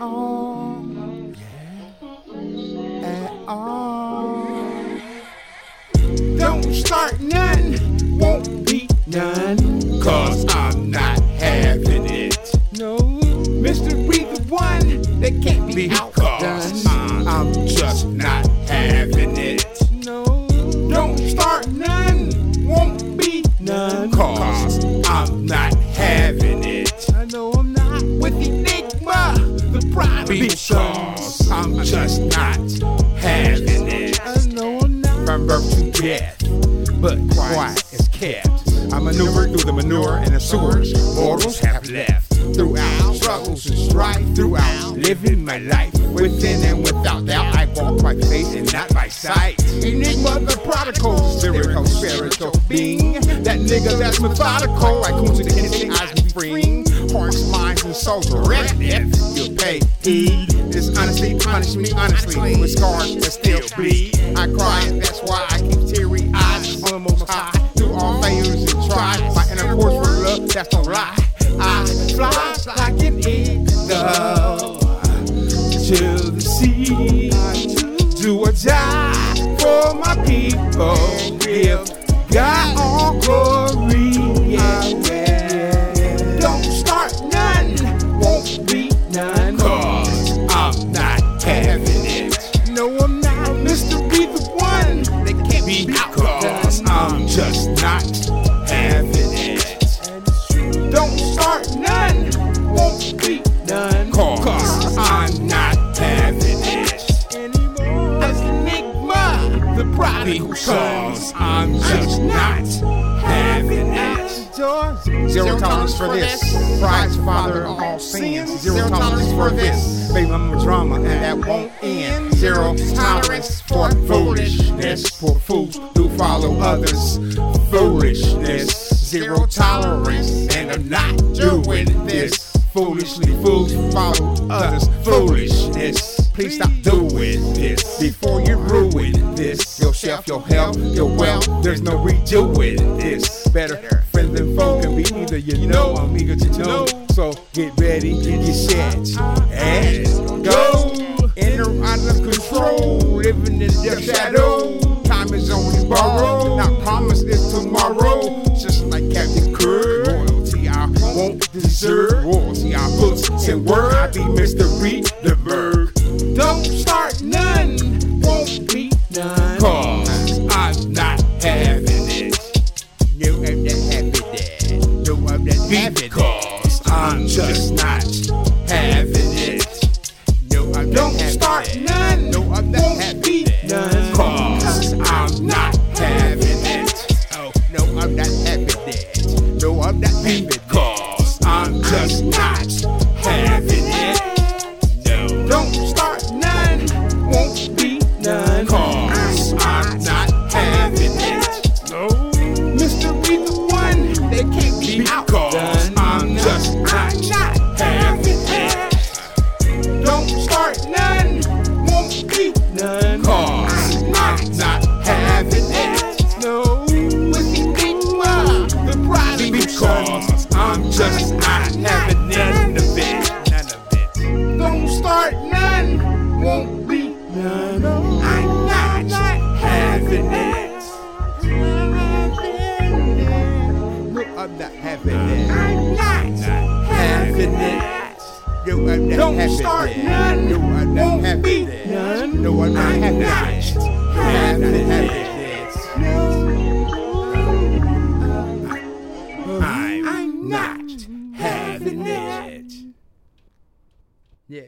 哦。From birth to death, but quiet is kept. I maneuver through the manure and the sewers mortals have left. Throughout struggles and strife, throughout living my life within and without doubt, I walk by faith and not by sight. Enigma the prodigal, spiritual, spiritual being. That nigga that's methodical, I come to the innocent eyes be freeing. Hearts, minds, and souls red if you pay heed. This honesty punish me honestly with scars that still bleed. I cry and that's why I keep teary eyes on the most high. Through all failures and try, my force for love that's don't lie. I fly like an eagle to the sea. Do a die for my people. Not having it. Don't start none, won't be none. Cause I'm not having it. anymore. As Enigma, the prodigal son. Because I'm just not having it. Zero tolerance for this. Pride's the father of all sins. Zero tolerance for this. Baby mama drama, and that won't end. Zero tolerance for foolishness. For fools who follow others. Foolishness. Zero tolerance, and I'm not doing this. Foolishly, fools follow others. Foolishness. Please stop doing this before you ruin this. Yourself, your health, your wealth. There's no redoing this. Better friends than foe can be either you know. I'm eager to know. So get ready, get set, and go. Put word. I be Mr. Reed the Berg. Don't start none, won't be none. Cause I'm not having it. No, I'm not having it. No, I'm not having it. Because I'm just not having it. No, I'm Don't not start it. none, No, I'm not won't having be it. none. Cause I'm not having it. Oh, no, I'm not having it. No, I'm not having it. I'm not having it. I'm not having it. No, I'm not Don't having start it. none, No, I'm not won't having be it. none. No, I'm not I'm having not it. I'm having it. I'm not having it. Yeah.